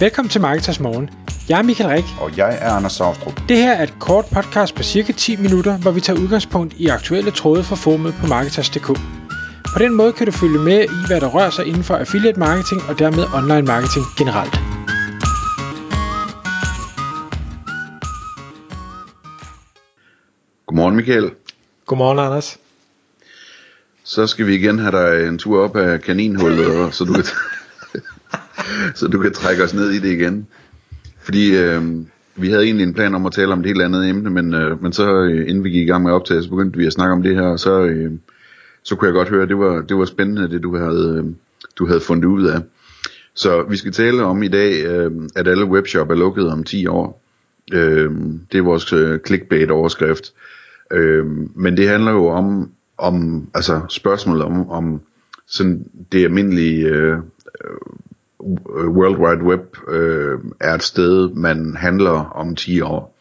Velkommen til Marketers Morgen. Jeg er Michael Rik. Og jeg er Anders Saustrup. Det her er et kort podcast på cirka 10 minutter, hvor vi tager udgangspunkt i aktuelle tråde fra formet på Marketers.dk. På den måde kan du følge med i, hvad der rører sig inden for affiliate marketing og dermed online marketing generelt. Godmorgen Michael. Godmorgen Anders. Så skal vi igen have dig en tur op af kaninhullet, så du kan, så du kan trække os ned i det igen. Fordi øh, vi havde egentlig en plan om at tale om et helt andet emne, men, øh, men så øh, inden vi gik i gang med optaget, så begyndte vi at snakke om det her, og så, øh, så kunne jeg godt høre, at det var, det var spændende, det du havde, øh, du havde fundet ud af. Så vi skal tale om i dag, øh, at alle webshop er lukket om 10 år. Øh, det er vores øh, clickbait-overskrift. Øh, men det handler jo om, om altså spørgsmålet om, om sådan det almindelige øh, World Wide Web øh, er et sted, man handler om 10 år,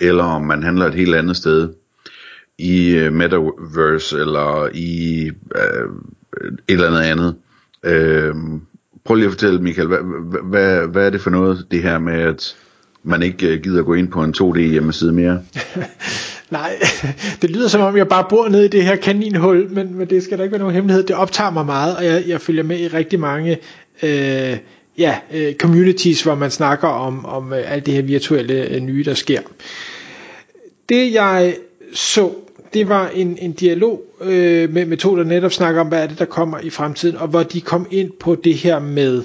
eller om man handler et helt andet sted i øh, Metaverse eller i øh, et eller andet andet. Øh, prøv lige at fortælle, Michael, hvad, hvad, hvad er det for noget, det her med, at man ikke øh, gider gå ind på en 2D hjemmeside mere? Nej, det lyder som om jeg bare bor nede i det her kaninhul, men, men det skal da ikke være nogen hemmelighed. Det optager mig meget, og jeg, jeg følger med i rigtig mange øh, ja, øh, communities, hvor man snakker om, om øh, alt det her virtuelle øh, nye, der sker. Det jeg så, det var en, en dialog øh, med, med to, der netop snakker om, hvad er det, der kommer i fremtiden, og hvor de kom ind på det her med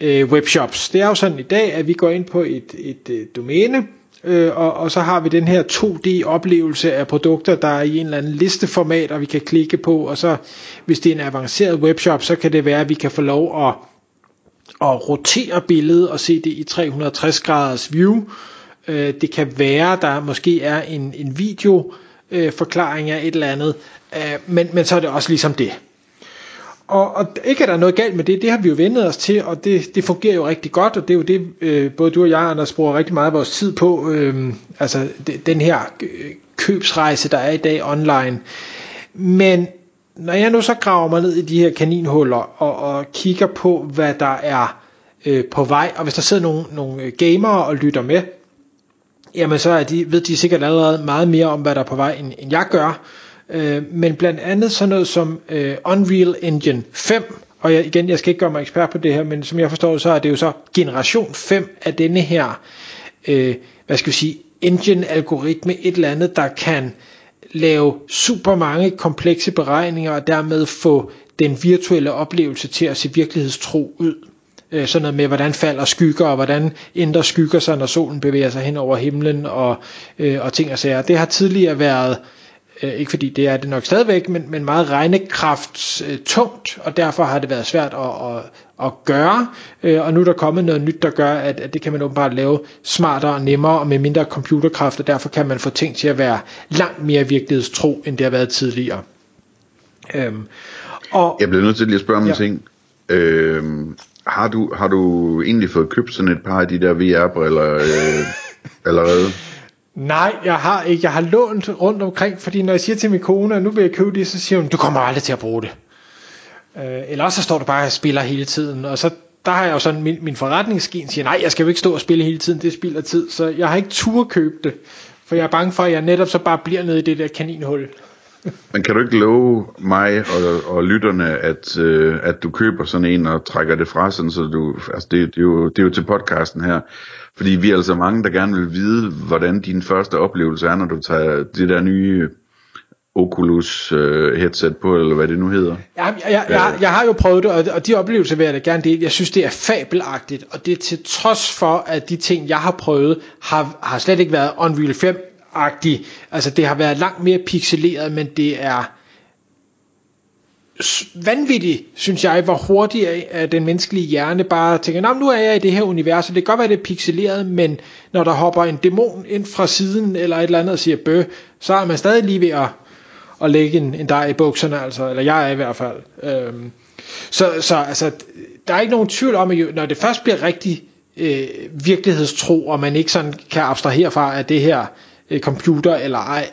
øh, webshops. Det er jo sådan i dag, at vi går ind på et, et, et domæne, øh, og, og så har vi den her 2D-oplevelse af produkter, der er i en eller anden listeformat, og vi kan klikke på, og så hvis det er en avanceret webshop, så kan det være, at vi kan få lov at, at rotere billedet og se det i 360 graders view. Øh, det kan være, der måske er en, en video øh, forklaring af et eller andet, øh, men, men så er det også ligesom det. Og, og ikke er der noget galt med det, det har vi jo vendet os til, og det, det fungerer jo rigtig godt, og det er jo det, øh, både du og jeg, Anders, bruger rigtig meget af vores tid på, øh, altså det, den her øh, købsrejse, der er i dag online. Men når jeg nu så graver mig ned i de her kaninhuller, og, og kigger på, hvad der er øh, på vej, og hvis der sidder nogle, nogle øh, gamere og lytter med, jamen så er de, ved de sikkert allerede meget mere om, hvad der er på vej, end, end jeg gør, Øh, men blandt andet sådan noget som øh, Unreal Engine 5, og jeg, igen, jeg skal ikke gøre mig ekspert på det her, men som jeg forstår, så er det jo så generation 5 af denne her, øh, hvad skal vi sige, engine-algoritme, et eller andet, der kan lave super mange komplekse beregninger, og dermed få den virtuelle oplevelse til at se virkelighedstro ud. Øh, sådan noget med, hvordan falder skygger, og hvordan ændrer skygger sig, når solen bevæger sig hen over himlen, og, øh, og ting og sager. Det har tidligere været Øh, ikke fordi det er det nok stadigvæk, men, men meget regnekraftstungt, øh, og derfor har det været svært at, at, at gøre. Øh, og nu er der kommet noget nyt, der gør, at, at det kan man åbenbart lave smartere og nemmere og med mindre computerkraft, og derfor kan man få ting til at være langt mere virkelighedstro, end det har været tidligere. Øhm, og, Jeg bliver nødt til lige at spørge om ja. en ting. Øhm, har, du, har du egentlig fået købt sådan et par af de der VR-briller øh, allerede? Nej, jeg har ikke. Jeg har lånt rundt omkring, fordi når jeg siger til min kone, at nu vil jeg købe det, så siger hun, du kommer aldrig til at bruge det. Øh, eller også så står du bare og spiller hele tiden, og så der har jeg jo sådan, min, min forretningsgen siger, nej, jeg skal jo ikke stå og spille hele tiden, det spilder tid, så jeg har ikke tur købe det, for jeg er bange for, at jeg netop så bare bliver nede i det der kaninhul. Men kan du ikke love mig og, og lytterne, at, øh, at du køber sådan en og trækker det fra, sådan, så du, altså det, det, er jo, det er jo til podcasten her, fordi vi er altså mange, der gerne vil vide, hvordan din første oplevelse er, når du tager det der nye Oculus uh, headset på, eller hvad det nu hedder. Ja, jeg, jeg, jeg, jeg har jo prøvet det, og de oplevelser vil jeg da gerne dele. Jeg synes, det er fabelagtigt, og det er til trods for, at de ting, jeg har prøvet, har, har slet ikke været Unreal agtig Altså, det har været langt mere pixeleret, men det er vanvittigt, synes jeg, hvor hurtigt at den menneskelige hjerne bare tænker, nu er jeg i det her univers, og det kan godt være, det er pixeleret, men når der hopper en dæmon ind fra siden, eller et eller andet og siger bø, så er man stadig lige ved at, at lægge en, en dej i bukserne, altså, eller jeg er i hvert fald. Øhm, så, så altså, der er ikke nogen tvivl om, at når det først bliver rigtig øh, virkelighedstro, og man ikke sådan kan abstrahere fra, at det her øh, computer eller ej,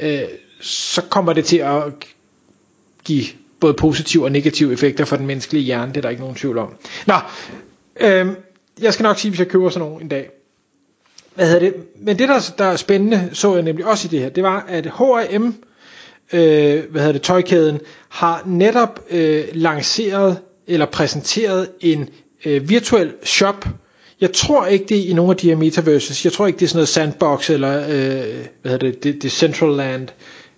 øh, så kommer det til at give både positive og negative effekter for den menneskelige hjerne, det er der ikke nogen tvivl om. Nå, øh, jeg skal nok sige, hvis jeg køber sådan nogen en dag. Hvad hedder det? Men det, der, der er spændende, så jeg nemlig også i det her, det var, at H&M, øh, hvad hedder det, tøjkæden, har netop øh, lanceret eller præsenteret en øh, virtuel shop. Jeg tror ikke det er i nogle af de her metaverses. Jeg tror ikke det er sådan noget sandbox eller øh, hvad hedder det, det, det Central Land,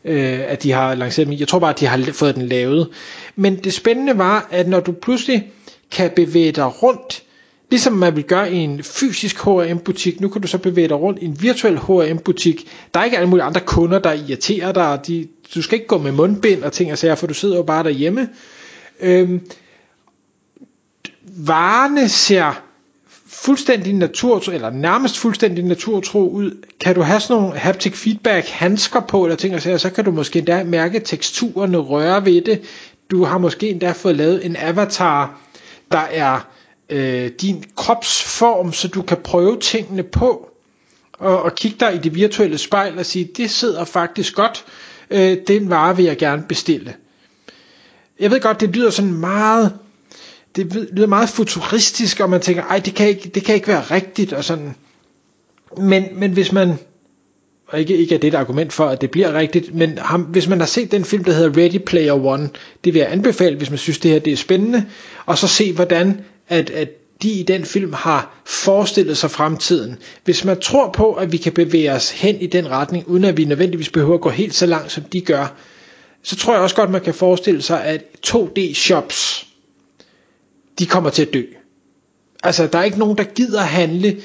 øh, at de har lanceret dem. Jeg tror bare at de har fået den lavet. Men det spændende var, at når du pludselig kan bevæge dig rundt Ligesom man vil gøre i en fysisk H&M butik, nu kan du så bevæge dig rundt i en virtuel H&M butik. Der er ikke alle mulige andre kunder, der irriterer dig. De, du skal ikke gå med mundbind og ting og sager, for du sidder jo bare derhjemme. Øhm, varerne ser fuldstændig natur, eller nærmest fuldstændig naturtro ud. Kan du have sådan nogle haptic feedback handsker på, eller ting og sager, så kan du måske endda mærke teksturerne, røre ved det. Du har måske endda fået lavet en avatar, der er øh, din kropsform, så du kan prøve tingene på, og, og kigge dig i det virtuelle spejl og sige, det sidder faktisk godt, øh, den vare vil jeg gerne bestille. Jeg ved godt, det lyder sådan meget, det lyder meget futuristisk, og man tænker, ej, det kan ikke, det kan ikke være rigtigt, og sådan. Men, men hvis man, og ikke, ikke er det et argument for, at det bliver rigtigt, men ham, hvis man har set den film, der hedder Ready Player One, det vil jeg anbefale, hvis man synes, det her det er spændende, og så se, hvordan at, at de i den film har forestillet sig fremtiden. Hvis man tror på, at vi kan bevæge os hen i den retning, uden at vi nødvendigvis behøver at gå helt så langt, som de gør, så tror jeg også godt, man kan forestille sig, at 2D-shops, de kommer til at dø. Altså, der er ikke nogen, der gider handle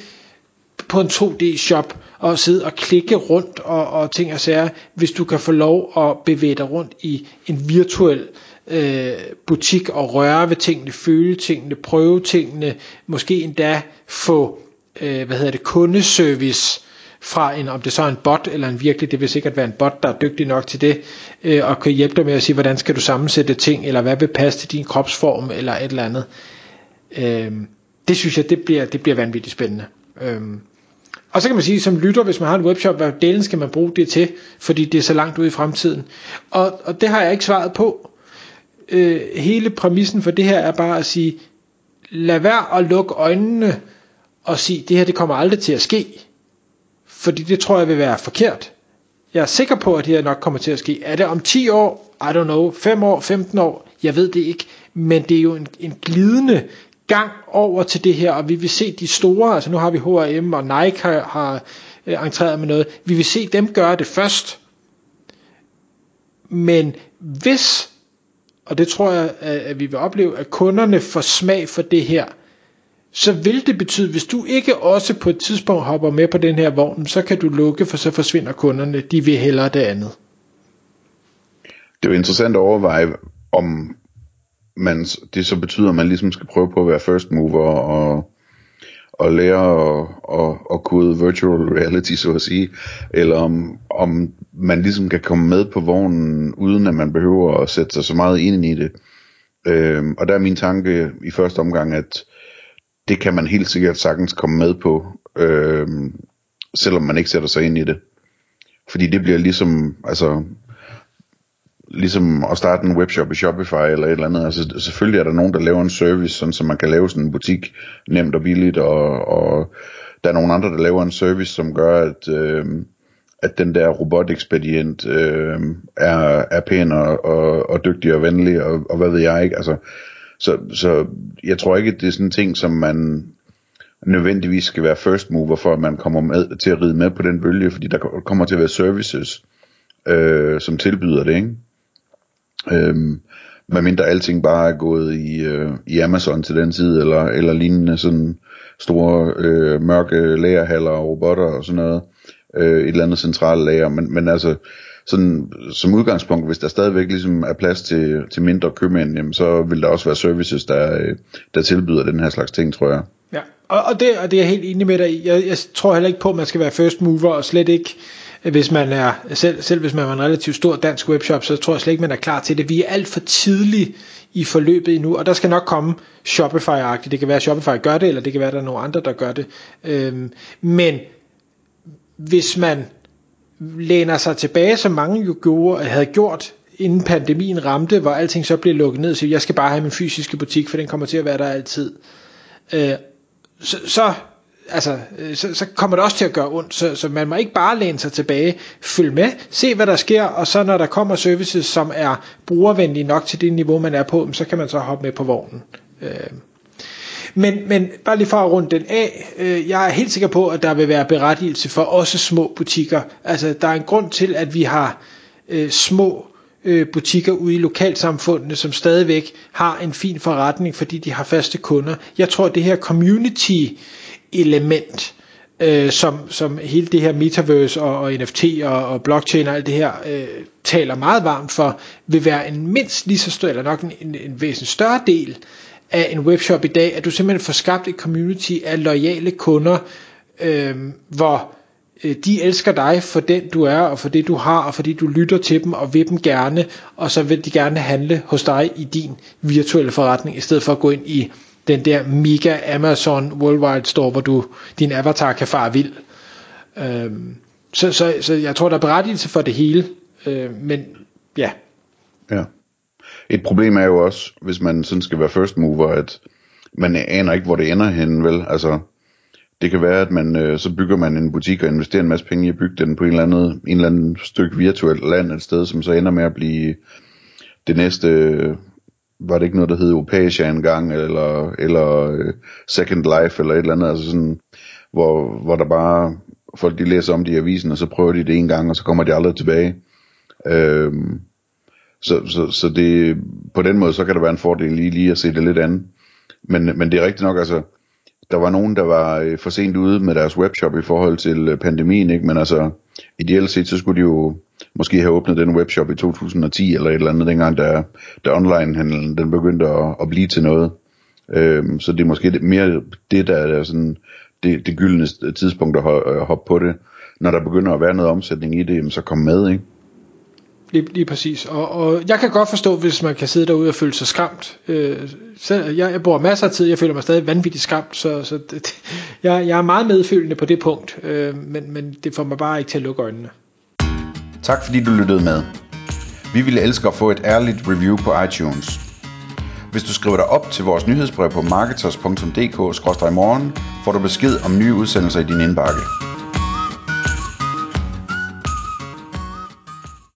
på en 2D-shop og sidde og klikke rundt og, og ting og sager, hvis du kan få lov at bevæge dig rundt i en virtuel øh, butik og røre ved tingene, føle tingene, prøve tingene, måske endda få øh, hvad hedder det, kundeservice fra en, om det så er en bot eller en virkelig, det vil sikkert være en bot, der er dygtig nok til det, øh, og kan hjælpe dig med at sige, hvordan skal du sammensætte ting, eller hvad vil passe til din kropsform, eller et eller andet. Øh, det synes jeg, det bliver, det bliver vanvittigt spændende. Øh, og så kan man sige, som lytter, hvis man har en webshop, hvad delen skal man bruge det til, fordi det er så langt ude i fremtiden. Og, og det har jeg ikke svaret på øh, hele præmissen for det her er bare at sige, lad være at lukke øjnene og sige, det her det kommer aldrig til at ske. Fordi det tror jeg vil være forkert. Jeg er sikker på, at det her nok kommer til at ske. Er det om 10 år? I don't know. 5 år? 15 år? Jeg ved det ikke. Men det er jo en, en glidende gang over til det her, og vi vil se de store, altså nu har vi H&M og Nike har, har øh, entreret med noget, vi vil se dem gøre det først. Men hvis og det tror jeg, at vi vil opleve, at kunderne får smag for det her, så vil det betyde, hvis du ikke også på et tidspunkt hopper med på den her vogn, så kan du lukke, for så forsvinder kunderne. De vil hellere det andet. Det er jo interessant at overveje, om man, det så betyder, at man ligesom skal prøve på at være first mover og og lære at, at, at kode virtual reality, så at sige, eller om, om man ligesom kan komme med på vognen, uden at man behøver at sætte sig så meget ind i det. Øhm, og der er min tanke i første omgang, at det kan man helt sikkert sagtens komme med på, øh, selvom man ikke sætter sig ind i det. Fordi det bliver ligesom, altså, ligesom at starte en webshop i Shopify eller et eller andet. Altså selvfølgelig er der nogen, der laver en service, sådan så man kan lave sådan en butik nemt og billigt, og, og der er nogen andre, der laver en service, som gør, at, øh, at den der robotekspedient øh, er, er pæn og, og, og dygtig og venlig, og, og hvad ved jeg ikke. Altså, så, så jeg tror ikke, det er sådan en ting, som man nødvendigvis skal være first mover for, at man kommer med, til at ride med på den bølge, fordi der kommer til at være services, øh, som tilbyder det, ikke? Øhm, medmindre alting bare er gået i, øh, i Amazon til den tid, eller, eller lignende sådan store øh, mørke lagerhaller og robotter og sådan noget, øh, et eller andet centralt lager, men, men altså sådan, som udgangspunkt, hvis der stadigvæk ligesom er plads til, til mindre købmænd, jamen, så vil der også være services, der, øh, der tilbyder den her slags ting, tror jeg. Ja, og, og, det, og det er jeg helt enig med dig i. Jeg, jeg tror heller ikke på, at man skal være first mover, og slet ikke hvis man er, selv, selv hvis man er en relativt stor dansk webshop, så tror jeg slet ikke, man er klar til det. Vi er alt for tidlig i forløbet endnu, og der skal nok komme Shopify-agtigt. Det kan være, at Shopify gør det, eller det kan være, at der er nogle andre, der gør det. Øhm, men hvis man læner sig tilbage, som mange jo gjorde, havde gjort inden pandemien ramte, hvor alting så blev lukket ned, så jeg skal bare have min fysiske butik, for den kommer til at være der altid. Øh, så, så altså, øh, så, så kommer det også til at gøre ondt, så, så man må ikke bare læne sig tilbage, følg med, se hvad der sker, og så når der kommer services, som er brugervenlige nok til det niveau, man er på, så kan man så hoppe med på vognen. Øh. Men, men bare lige for at runde den af, øh, jeg er helt sikker på, at der vil være berettigelse for også små butikker. Altså, der er en grund til, at vi har øh, små øh, butikker ude i lokalsamfundene, som stadigvæk har en fin forretning, fordi de har faste kunder. Jeg tror, at det her community element, øh, som, som hele det her metaverse og, og NFT og, og blockchain og alt det her øh, taler meget varmt for, vil være en mindst lige så stor, eller nok en, en, en væsentlig større del af en webshop i dag, at du simpelthen får skabt et community af lojale kunder, øh, hvor øh, de elsker dig for den du er, og for det du har, og fordi du lytter til dem, og vil dem gerne, og så vil de gerne handle hos dig i din virtuelle forretning, i stedet for at gå ind i den der mega Amazon Worldwide Store, hvor du, din avatar kan fare vild. Øhm, så, så, så jeg tror, der er berettigelse for det hele, øh, men ja. Ja. Et problem er jo også, hvis man sådan skal være first mover, at man aner ikke, hvor det ender hen, vel? Altså, det kan være, at man øh, så bygger man en butik og investerer en masse penge i at bygge den på en eller anden, en eller anden stykke virtuelt land et sted, som så ender med at blive det næste, øh, var det ikke noget, der hed Opasia engang, eller, eller øh, Second Life, eller et eller andet, altså sådan, hvor, hvor der bare, folk de læser om de i avisen, og så prøver de det en gang, og så kommer de aldrig tilbage. Øh, så, så, så det, på den måde, så kan der være en fordel lige, lige at se det lidt andet. Men, men det er rigtigt nok, altså, der var nogen, der var øh, for sent ude med deres webshop i forhold til øh, pandemien, ikke? men altså ideelt set, så skulle de jo måske have åbnet den webshop i 2010 eller et eller andet, dengang der, der online-handlen den begyndte at, at blive til noget. Øhm, så det er måske mere det, der er sådan det, det gyldne tidspunkt at hoppe på det. Når der begynder at være noget omsætning i det, så kom med, ikke? Lige, lige præcis. Og, og jeg kan godt forstå, hvis man kan sidde derude og føle sig skræmt. Øh, selv, jeg, jeg bor masser af tid, jeg føler mig stadig vanvittigt skræmt, så, så det, jeg, jeg er meget medfølende på det punkt, øh, men, men det får mig bare ikke til at lukke øjnene. Tak fordi du lyttede med. Vi ville elske at få et ærligt review på iTunes. Hvis du skriver dig op til vores nyhedsbrev på marketers.dk-morgen, får du besked om nye udsendelser i din indbakke.